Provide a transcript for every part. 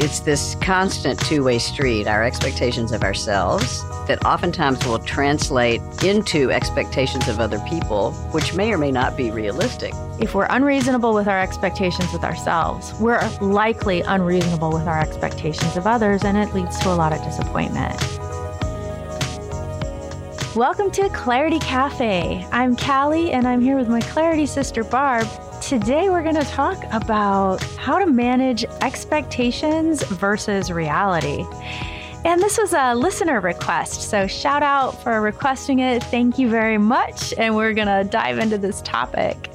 it's this constant two way street, our expectations of ourselves that oftentimes will translate into expectations of other people, which may or may not be realistic. If we're unreasonable with our expectations with ourselves, we're likely unreasonable with our expectations of others, and it leads to a lot of disappointment. Welcome to Clarity Cafe. I'm Callie, and I'm here with my Clarity sister, Barb. Today, we're going to talk about how to manage expectations versus reality. And this was a listener request. So, shout out for requesting it. Thank you very much. And we're going to dive into this topic.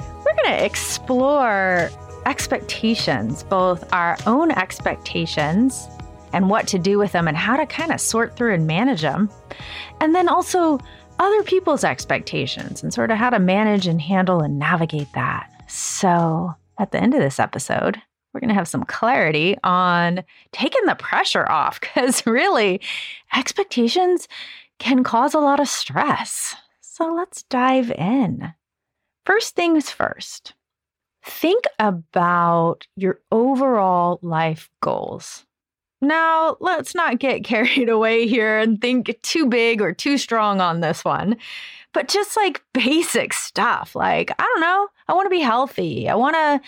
We're going to explore expectations, both our own expectations and what to do with them, and how to kind of sort through and manage them. And then also, other people's expectations and sort of how to manage and handle and navigate that. So, at the end of this episode, we're going to have some clarity on taking the pressure off because really, expectations can cause a lot of stress. So, let's dive in. First things first, think about your overall life goals. Now, let's not get carried away here and think too big or too strong on this one. But just like basic stuff, like I don't know, I want to be healthy. I want to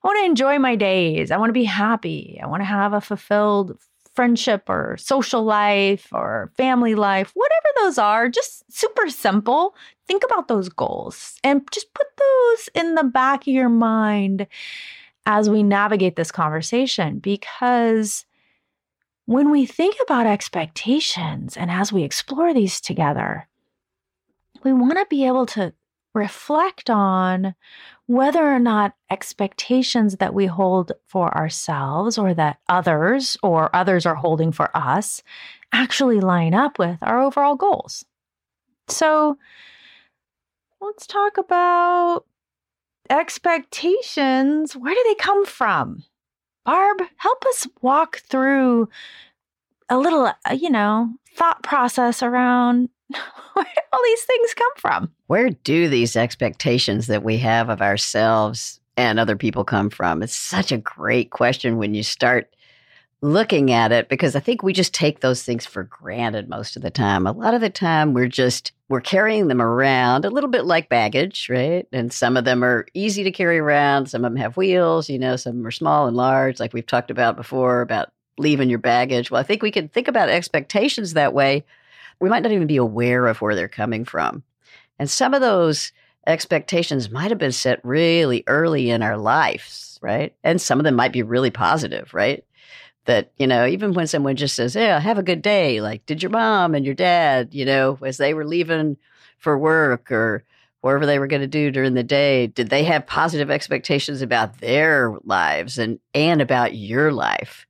I want to enjoy my days. I want to be happy. I want to have a fulfilled friendship or social life or family life, whatever those are, just super simple. Think about those goals and just put those in the back of your mind as we navigate this conversation because when we think about expectations and as we explore these together, we want to be able to reflect on whether or not expectations that we hold for ourselves or that others or others are holding for us actually line up with our overall goals. So let's talk about expectations. Where do they come from? Barb, help us walk through a little, uh, you know, thought process around where all these things come from. Where do these expectations that we have of ourselves and other people come from? It's such a great question when you start looking at it because I think we just take those things for granted most of the time. A lot of the time we're just we're carrying them around a little bit like baggage, right? And some of them are easy to carry around, some of them have wheels, you know, some are small and large like we've talked about before about leaving your baggage. Well, I think we can think about expectations that way. We might not even be aware of where they're coming from. And some of those expectations might have been set really early in our lives, right? And some of them might be really positive, right? That you know even when someone just says yeah have a good day like did your mom and your dad you know as they were leaving for work or whatever they were going to do during the day did they have positive expectations about their lives and and about your life?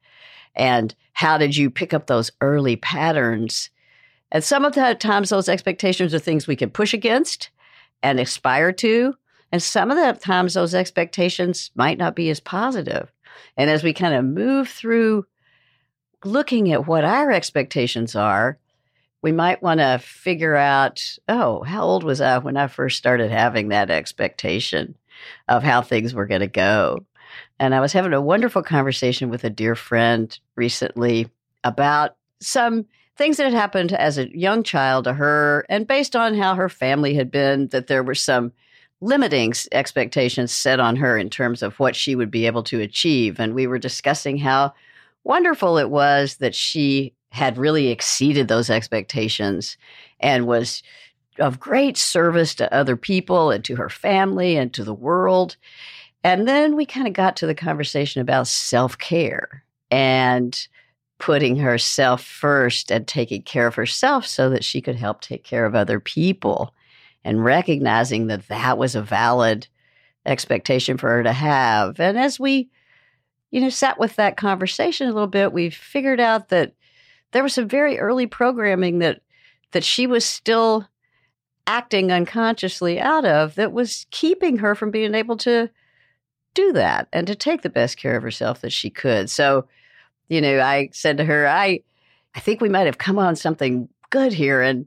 And how did you pick up those early patterns? And some of the times those expectations are things we can push against and aspire to and some of the times those expectations might not be as positive and as we kind of move through looking at what our expectations are, we might want to figure out oh, how old was I when I first started having that expectation of how things were going to go? And I was having a wonderful conversation with a dear friend recently about some things that had happened as a young child to her, and based on how her family had been, that there were some limiting expectations set on her in terms of what she would be able to achieve. And we were discussing how wonderful it was that she had really exceeded those expectations and was of great service to other people and to her family and to the world. And then we kind of got to the conversation about self care and putting herself first and taking care of herself so that she could help take care of other people and recognizing that that was a valid expectation for her to have. And as we, you know, sat with that conversation a little bit, we figured out that there was some very early programming that that she was still acting unconsciously out of that was keeping her from being able to do that and to take the best care of herself that she could. So, you know, I said to her, I I think we might have come on something good here and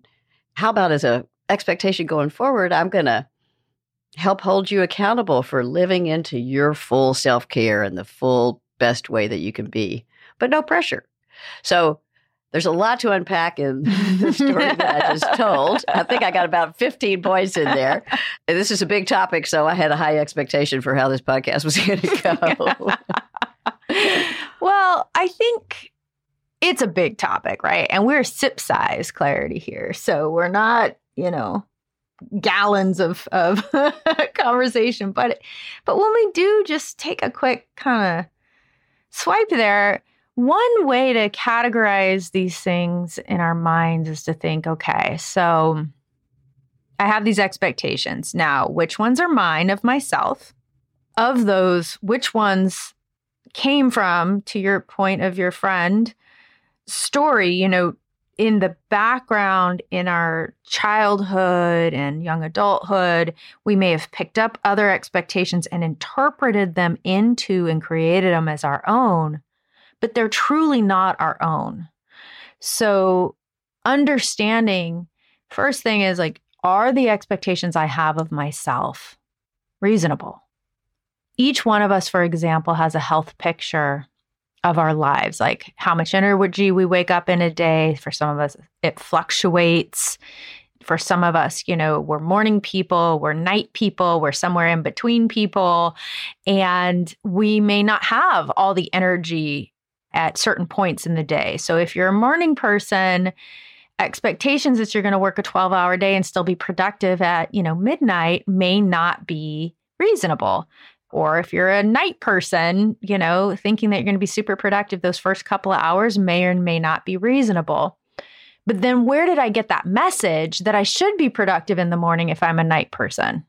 how about as a expectation going forward, I'm going to help hold you accountable for living into your full self care and the full best way that you can be, but no pressure. So there's a lot to unpack in the story that I just told. I think I got about 15 points in there. And this is a big topic, so I had a high expectation for how this podcast was going to go. well, I think it's a big topic, right? And we're sip size clarity here. So we're not, you know, gallons of of conversation, but but when we do just take a quick kind of swipe there, one way to categorize these things in our minds is to think, okay, so I have these expectations. Now, which ones are mine of myself? Of those, which ones came from, to your point of your friend story, you know, in the background in our childhood and young adulthood, we may have picked up other expectations and interpreted them into and created them as our own but they're truly not our own. So, understanding first thing is like, are the expectations I have of myself reasonable? Each one of us, for example, has a health picture of our lives, like how much energy we wake up in a day. For some of us, it fluctuates. For some of us, you know, we're morning people, we're night people, we're somewhere in between people, and we may not have all the energy at certain points in the day. So if you're a morning person, expectations that you're going to work a 12 hour day and still be productive at, you know, midnight may not be reasonable. Or if you're a night person, you know, thinking that you're going to be super productive those first couple of hours may or may not be reasonable. But then where did I get that message that I should be productive in the morning if I'm a night person?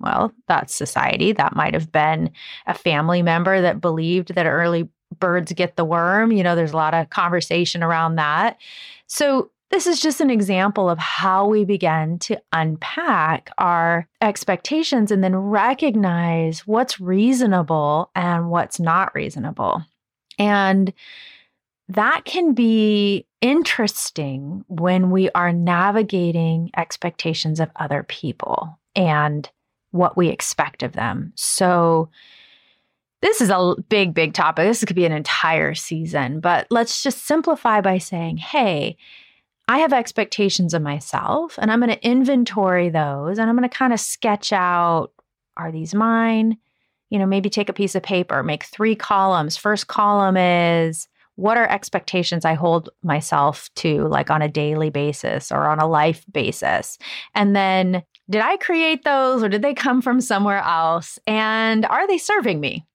Well, that's society. That might have been a family member that believed that early birds get the worm. You know, there's a lot of conversation around that. So, this is just an example of how we begin to unpack our expectations and then recognize what's reasonable and what's not reasonable. And that can be interesting when we are navigating expectations of other people and what we expect of them. So, this is a big, big topic. This could be an entire season, but let's just simplify by saying, hey, I have expectations of myself and I'm going to inventory those and I'm going to kind of sketch out are these mine? You know, maybe take a piece of paper, make three columns. First column is what are expectations I hold myself to, like on a daily basis or on a life basis? And then did I create those or did they come from somewhere else? And are they serving me?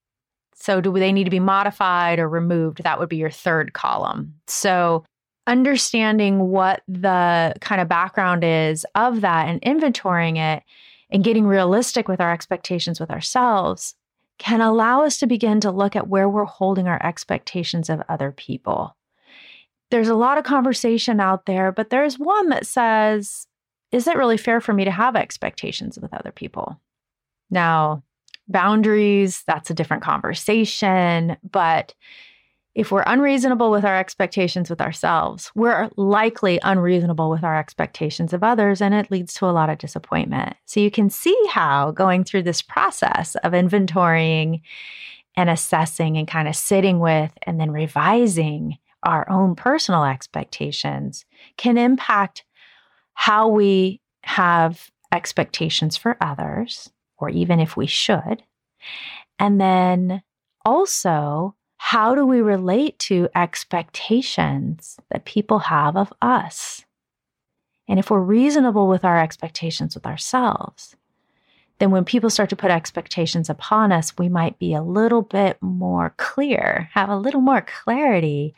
So, do they need to be modified or removed? That would be your third column. So, understanding what the kind of background is of that and inventorying it and getting realistic with our expectations with ourselves can allow us to begin to look at where we're holding our expectations of other people. There's a lot of conversation out there, but there's one that says, Is it really fair for me to have expectations with other people? Now, boundaries, that's a different conversation. But if we're unreasonable with our expectations with ourselves, we're likely unreasonable with our expectations of others, and it leads to a lot of disappointment. So you can see how going through this process of inventorying and assessing and kind of sitting with and then revising our own personal expectations can impact how we have expectations for others or even if we should. And then also, how do we relate to expectations that people have of us? And if we're reasonable with our expectations with ourselves, then when people start to put expectations upon us, we might be a little bit more clear, have a little more clarity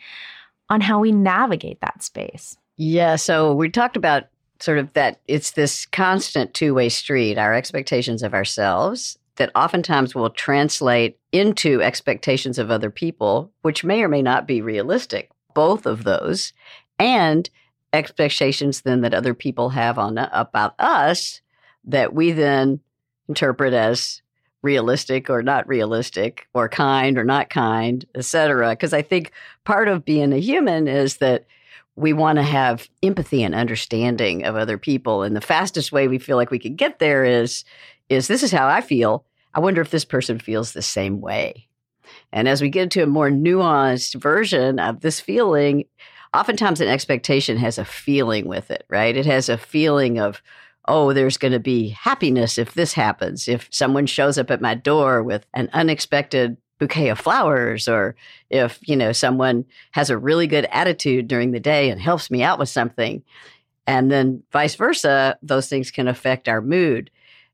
on how we navigate that space. Yeah. So we talked about sort of that it's this constant two way street, our expectations of ourselves that oftentimes will translate into expectations of other people, which may or may not be realistic, both of those, and expectations then that other people have on about us that we then interpret as realistic or not realistic or kind or not kind, etc. Because I think part of being a human is that we want to have empathy and understanding of other people and the fastest way we feel like we can get there is is this is how i feel i wonder if this person feels the same way And as we get to a more nuanced version of this feeling, oftentimes an expectation has a feeling with it, right? It has a feeling of, oh, there's going to be happiness if this happens. If someone shows up at my door with an unexpected bouquet of flowers, or if, you know, someone has a really good attitude during the day and helps me out with something. And then vice versa, those things can affect our mood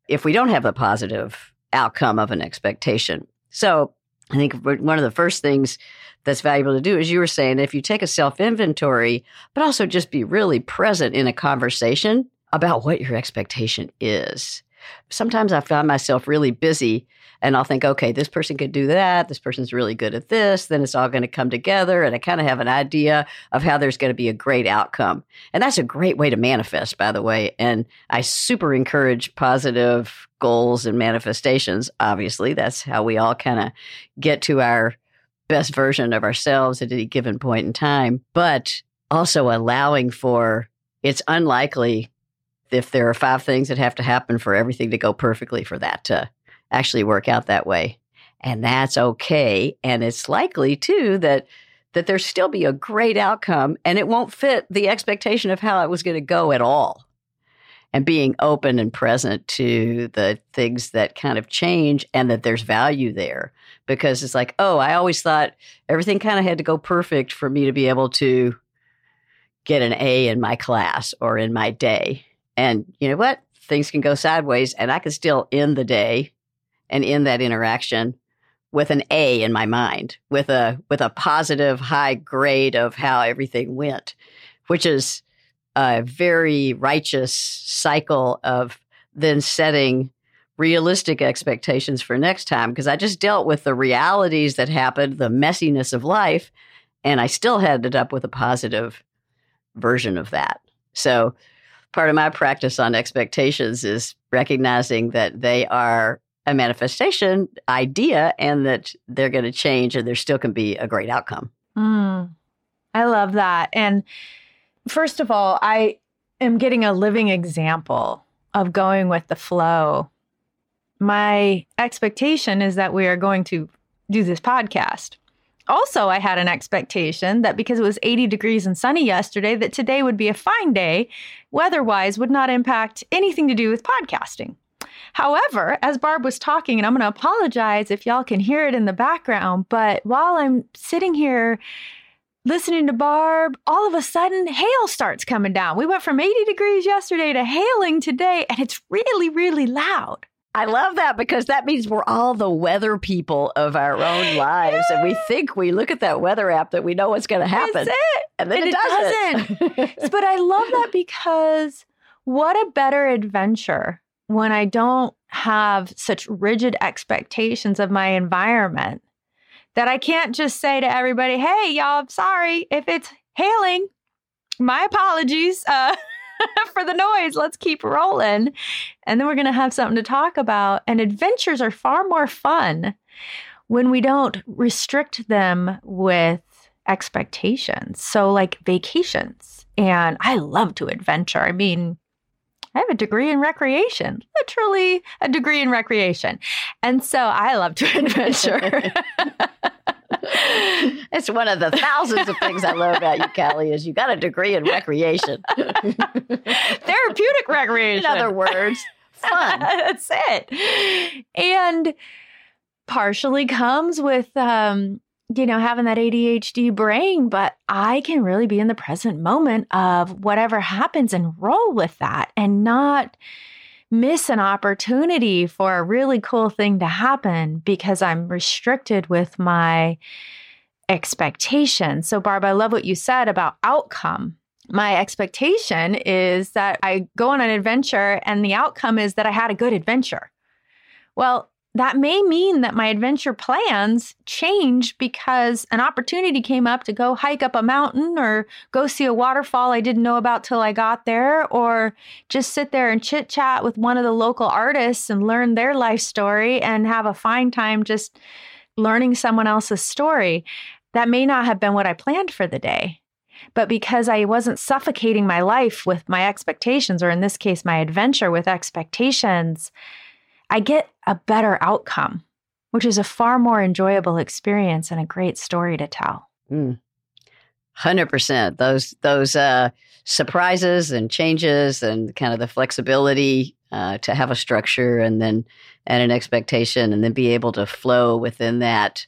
if we don't have a positive outcome of an expectation. So I think one of the first things that's valuable to do is you were saying if you take a self inventory, but also just be really present in a conversation about what your expectation is. Sometimes I find myself really busy and I'll think, okay, this person could do that. This person's really good at this. Then it's all going to come together. And I kind of have an idea of how there's going to be a great outcome. And that's a great way to manifest, by the way. And I super encourage positive goals and manifestations. Obviously, that's how we all kind of get to our best version of ourselves at any given point in time. But also allowing for it's unlikely if there are five things that have to happen for everything to go perfectly for that to actually work out that way. And that's okay. And it's likely too that that there still be a great outcome and it won't fit the expectation of how it was going to go at all. And being open and present to the things that kind of change and that there's value there. Because it's like, oh, I always thought everything kind of had to go perfect for me to be able to get an A in my class or in my day. And you know what? Things can go sideways and I can still end the day and in that interaction with an A in my mind, with a with a positive high grade of how everything went, which is a very righteous cycle of then setting realistic expectations for next time because I just dealt with the realities that happened, the messiness of life, and I still ended up with a positive version of that. So part of my practice on expectations is recognizing that they are a manifestation idea and that they're going to change and there still can be a great outcome. Mm, I love that. And first of all, I am getting a living example of going with the flow. My expectation is that we are going to do this podcast. Also, I had an expectation that because it was 80 degrees and sunny yesterday, that today would be a fine day, weather wise, would not impact anything to do with podcasting. However, as Barb was talking, and I'm going to apologize if y'all can hear it in the background, but while I'm sitting here listening to Barb, all of a sudden hail starts coming down. We went from 80 degrees yesterday to hailing today, and it's really, really loud. I love that because that means we're all the weather people of our own lives. Yeah. And we think we look at that weather app that we know what's going to happen. That's it. And then and it, it doesn't. doesn't. but I love that because what a better adventure when I don't have such rigid expectations of my environment that I can't just say to everybody, hey, y'all, I'm sorry if it's hailing. My apologies uh, for the noise. Let's keep rolling. And then we're going to have something to talk about. And adventures are far more fun when we don't restrict them with expectations. So, like vacations. And I love to adventure. I mean, I have a degree in recreation, literally a degree in recreation. And so I love to adventure. it's one of the thousands of things I love about you, Callie, is you got a degree in recreation. Therapeutic recreation. In other words, fun. That's it. And partially comes with um, you know, having that ADHD brain, but I can really be in the present moment of whatever happens and roll with that and not miss an opportunity for a really cool thing to happen because I'm restricted with my expectations. So, Barb, I love what you said about outcome. My expectation is that I go on an adventure and the outcome is that I had a good adventure. Well, that may mean that my adventure plans change because an opportunity came up to go hike up a mountain or go see a waterfall I didn't know about till I got there, or just sit there and chit chat with one of the local artists and learn their life story and have a fine time just learning someone else's story. That may not have been what I planned for the day. But because I wasn't suffocating my life with my expectations, or in this case, my adventure with expectations, I get a better outcome. which is a far more enjoyable experience and a great story to tell. Mm. 100%. Those, those uh, surprises and changes and kind of the flexibility uh, to have a structure and then and an expectation and then be able to flow within that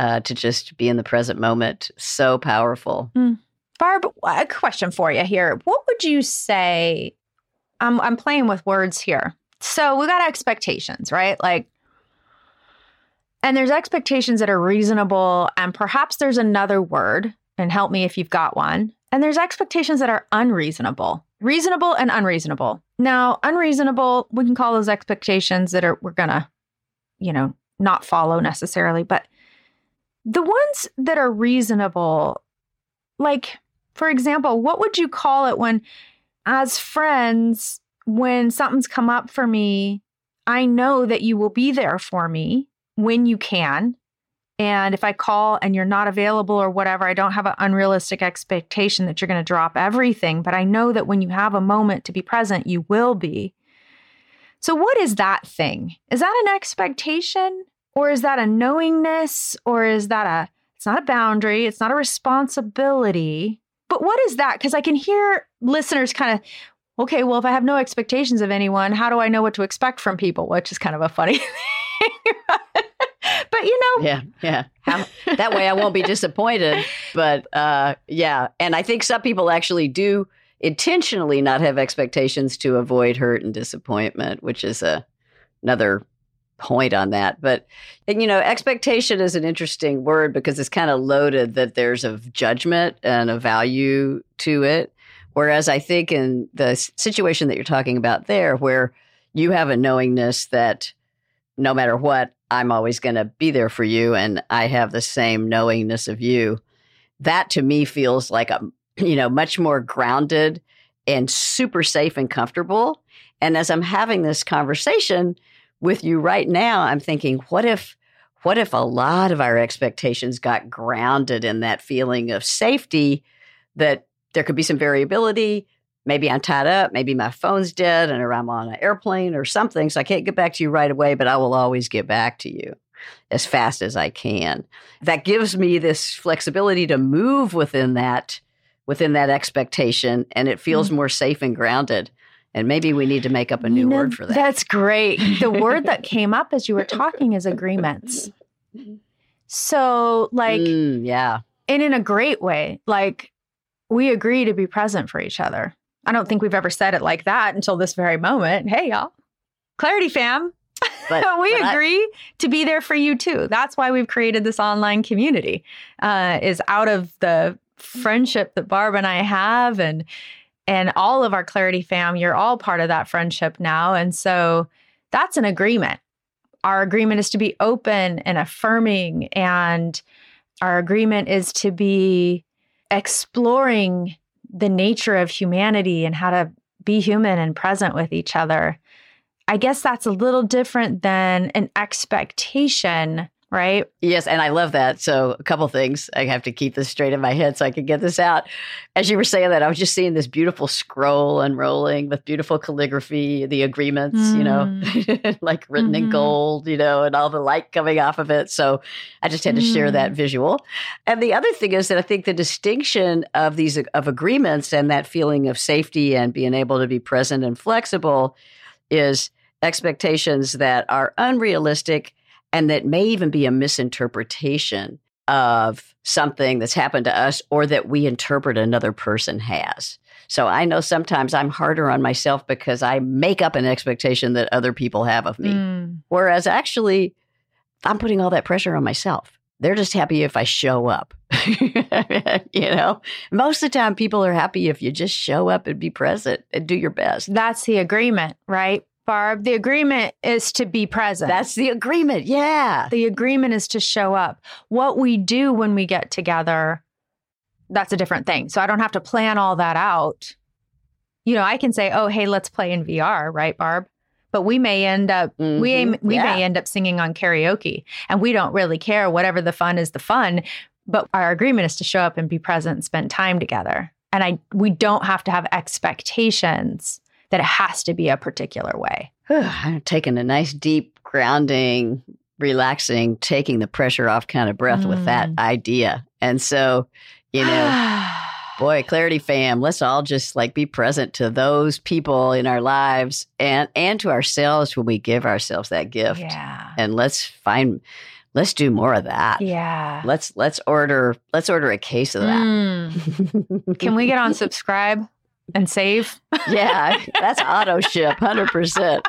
uh, to just be in the present moment. So powerful. Mm. Barb, a question for you here. What would you say? I'm, I'm playing with words here. So we got expectations, right? Like, and there's expectations that are reasonable, and perhaps there's another word, and help me if you've got one. And there's expectations that are unreasonable, reasonable and unreasonable. Now, unreasonable, we can call those expectations that are we're gonna, you know, not follow necessarily, but the ones that are reasonable, like for example, what would you call it when, as friends, when something's come up for me, I know that you will be there for me when you can. And if I call and you're not available or whatever, I don't have an unrealistic expectation that you're going to drop everything, but I know that when you have a moment to be present, you will be. So, what is that thing? Is that an expectation or is that a knowingness or is that a, it's not a boundary, it's not a responsibility. But what is that? Because I can hear listeners kind of, okay, well, if I have no expectations of anyone, how do I know what to expect from people? Which is kind of a funny thing. but you know, yeah, yeah. That way I won't be disappointed. But uh, yeah, and I think some people actually do intentionally not have expectations to avoid hurt and disappointment, which is a another point on that. But, and, you know, expectation is an interesting word because it's kind of loaded that there's a judgment and a value to it. Whereas I think in the situation that you're talking about there, where you have a knowingness that no matter what, I'm always going to be there for you, and I have the same knowingness of you. That to me feels like a, you know, much more grounded and super safe and comfortable. And as I'm having this conversation, with you right now, I'm thinking, what if what if a lot of our expectations got grounded in that feeling of safety that there could be some variability maybe i'm tied up maybe my phone's dead and or i'm on an airplane or something so i can't get back to you right away but i will always get back to you as fast as i can that gives me this flexibility to move within that within that expectation and it feels mm-hmm. more safe and grounded and maybe we need to make up a new you know, word for that. That's great. The word that came up as you were talking is agreements. So, like, mm, yeah. And in a great way, like, we agree to be present for each other. I don't think we've ever said it like that until this very moment. Hey, y'all. Clarity fam. But, we but agree I, to be there for you too. That's why we've created this online community. Uh, is out of the friendship that Barb and I have and and all of our Clarity fam, you're all part of that friendship now. And so that's an agreement. Our agreement is to be open and affirming, and our agreement is to be exploring the nature of humanity and how to be human and present with each other. I guess that's a little different than an expectation right? Yes, and I love that. So, a couple things. I have to keep this straight in my head so I can get this out. As you were saying that, I was just seeing this beautiful scroll unrolling with beautiful calligraphy, the agreements, mm. you know, mm. like written mm-hmm. in gold, you know, and all the light coming off of it. So, I just had to mm. share that mm. visual. And the other thing is that I think the distinction of these of agreements and that feeling of safety and being able to be present and flexible is expectations that are unrealistic and that may even be a misinterpretation of something that's happened to us or that we interpret another person has. So I know sometimes I'm harder on myself because I make up an expectation that other people have of me. Mm. Whereas actually, I'm putting all that pressure on myself. They're just happy if I show up. you know, most of the time people are happy if you just show up and be present and do your best. That's the agreement, right? Barb. The agreement is to be present. That's the agreement. Yeah. The agreement is to show up. What we do when we get together, that's a different thing. So I don't have to plan all that out. You know, I can say, "Oh, hey, let's play in VR," right, Barb? But we may end up mm-hmm. we aim, we yeah. may end up singing on karaoke, and we don't really care. Whatever the fun is, the fun. But our agreement is to show up and be present and spend time together. And I we don't have to have expectations that it has to be a particular way. I'm taking a nice deep grounding relaxing, taking the pressure off kind of breath with that Mm. idea. And so, you know, boy, Clarity fam, let's all just like be present to those people in our lives and and to ourselves when we give ourselves that gift. yeah. And let's find let's do more of that. Yeah. Let's let's order let's order a case of that. Mm. Can we get on subscribe and save? yeah, that's auto ship, hundred percent.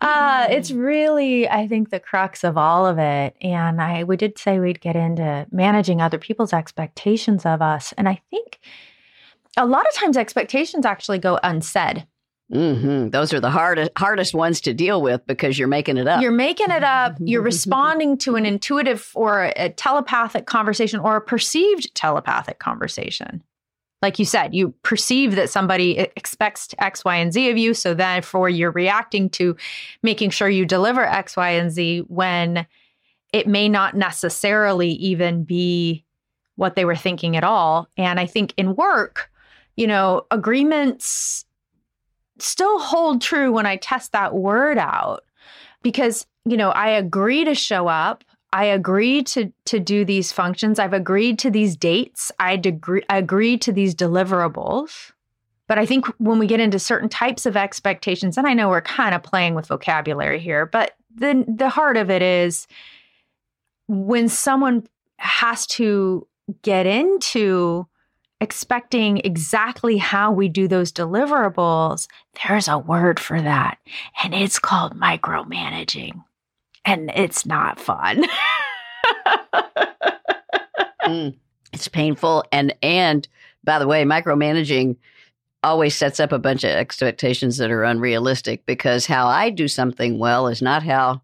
uh, it's really, I think, the crux of all of it. And I we did say we'd get into managing other people's expectations of us. And I think a lot of times expectations actually go unsaid. Mm-hmm. Those are the hardest hardest ones to deal with because you're making it up. You're making it up. You're responding to an intuitive or a telepathic conversation or a perceived telepathic conversation. Like you said, you perceive that somebody expects X, Y, and Z of you. So therefore, you're reacting to making sure you deliver X, Y, and Z when it may not necessarily even be what they were thinking at all. And I think in work, you know, agreements still hold true when I test that word out because you know i agree to show up i agree to to do these functions. I've agreed to these dates. I agree to these deliverables. But i think when we get into certain types of expectations and i know we're kind of playing with vocabulary here but the the heart of it is when someone has to get into expecting exactly how we do those deliverables there's a word for that and it's called micromanaging and it's not fun Mm. It's painful and and by the way, micromanaging always sets up a bunch of expectations that are unrealistic because how I do something well is not how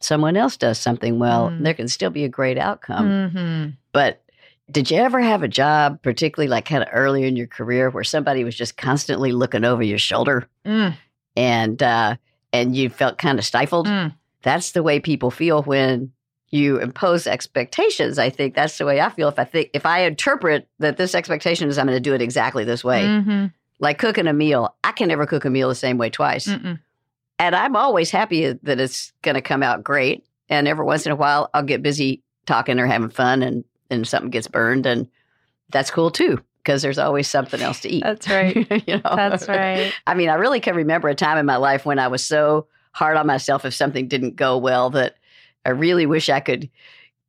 someone else does something well. Mm. There can still be a great outcome. Mhm. But did you ever have a job, particularly like kind of early in your career, where somebody was just constantly looking over your shoulder Mm, and uh, and you felt kind of stifled? mm. That's the way people feel when you impose expectations. I think that's the way I feel. If I think if I interpret that this expectation is I'm going to do it exactly this way, Mhm. like cooking a meal, I can never cook a meal the same way twice, Mm-mm. and I'm always happy that it's going to come out great. And every once in a while, I'll get busy talking or having fun, and and something gets burned, and that's cool too because there's always something else to eat. That's right. you know? That's right. I mean, I really can remember a time in my life when I was so hard on myself if something didn't go well that I really wish I could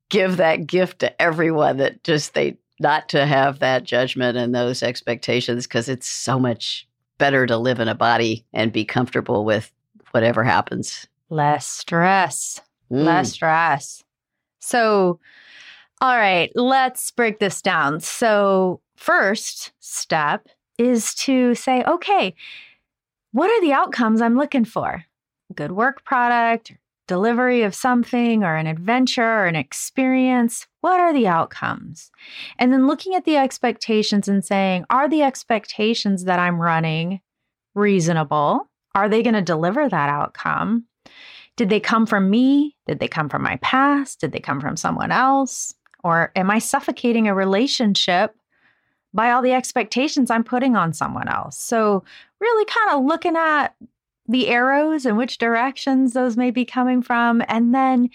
give that gift to everyone that just they not to have that judgment and those expectations because it's so much better to live in a body and be comfortable with whatever happens. Less stress. Mm. Less stress. So, all right, let's break this down. So, first step is to say, okay, what are the outcomes I'm looking for? Good work product, delivery of something, or an adventure, or an experience. What are the outcomes? And then looking at the expectations and saying, are the expectations that I'm running reasonable? Are they going to deliver that outcome? Did they come from me? Did they come from my past? Did they come from someone else? Or am I suffocating a relationship by all the expectations I'm putting on someone else? So, really kind of looking at the arrows and which directions those may be coming from, and then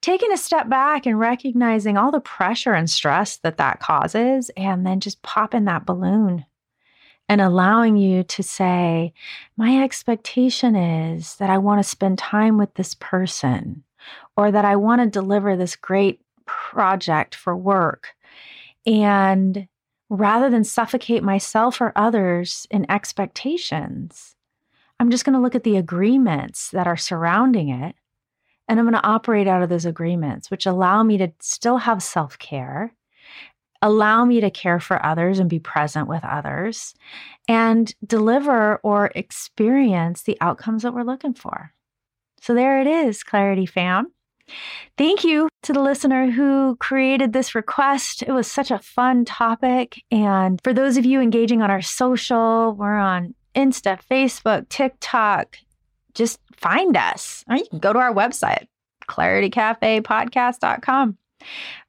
taking a step back and recognizing all the pressure and stress that that causes, and then just popping that balloon and allowing you to say, My expectation is that I want to spend time with this person or that I want to deliver this great project for work. And rather than suffocate myself or others in expectations, I'm just going to look at the agreements that are surrounding it. And I'm going to operate out of those agreements, which allow me to still have self care, allow me to care for others and be present with others, and deliver or experience the outcomes that we're looking for. So there it is, Clarity Fam. Thank you to the listener who created this request. It was such a fun topic. And for those of you engaging on our social, we're on Insta, Facebook, TikTok. Just find us. Or you can go to our website, claritycafepodcast.com.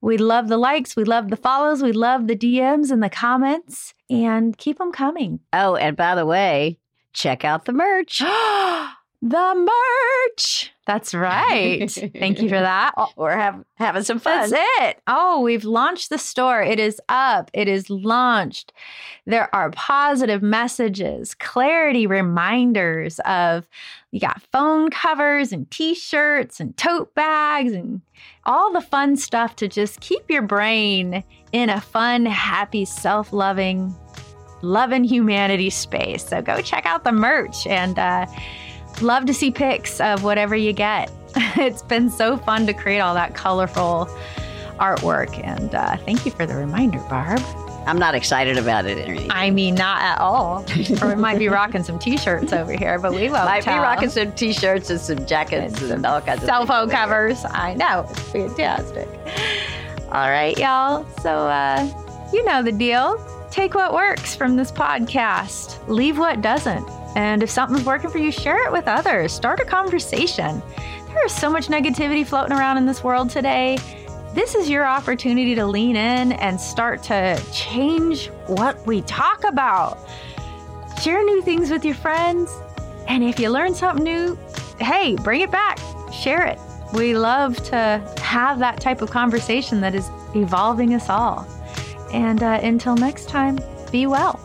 We love the likes, we love the follows, we love the DMs and the comments, and keep them coming. Oh, and by the way, check out the merch. the merch! That's right. Thank you for that. We're have, having some fun. That's it. Oh, we've launched the store. It is up. It is launched. There are positive messages, clarity reminders of you got phone covers and t-shirts and tote bags and all the fun stuff to just keep your brain in a fun, happy, self-loving, loving humanity space. So go check out the merch and uh love to see pics of whatever you get. it's been so fun to create all that colorful artwork. And uh, thank you for the reminder, Barb. I'm not excited about it. Or I mean, not at all. or we might be rocking some t-shirts over here, but we won't. Might tell. be rocking some t-shirts and some jackets and, and all kinds of cell phone covers. I know it's fantastic. All right, y'all. So uh, you know the deal. Take what works from this podcast. Leave what doesn't. And if something's working for you, share it with others. Start a conversation. There is so much negativity floating around in this world today. This is your opportunity to lean in and start to change what we talk about. Share new things with your friends. And if you learn something new, hey, bring it back, share it. We love to have that type of conversation that is evolving us all. And uh, until next time, be well.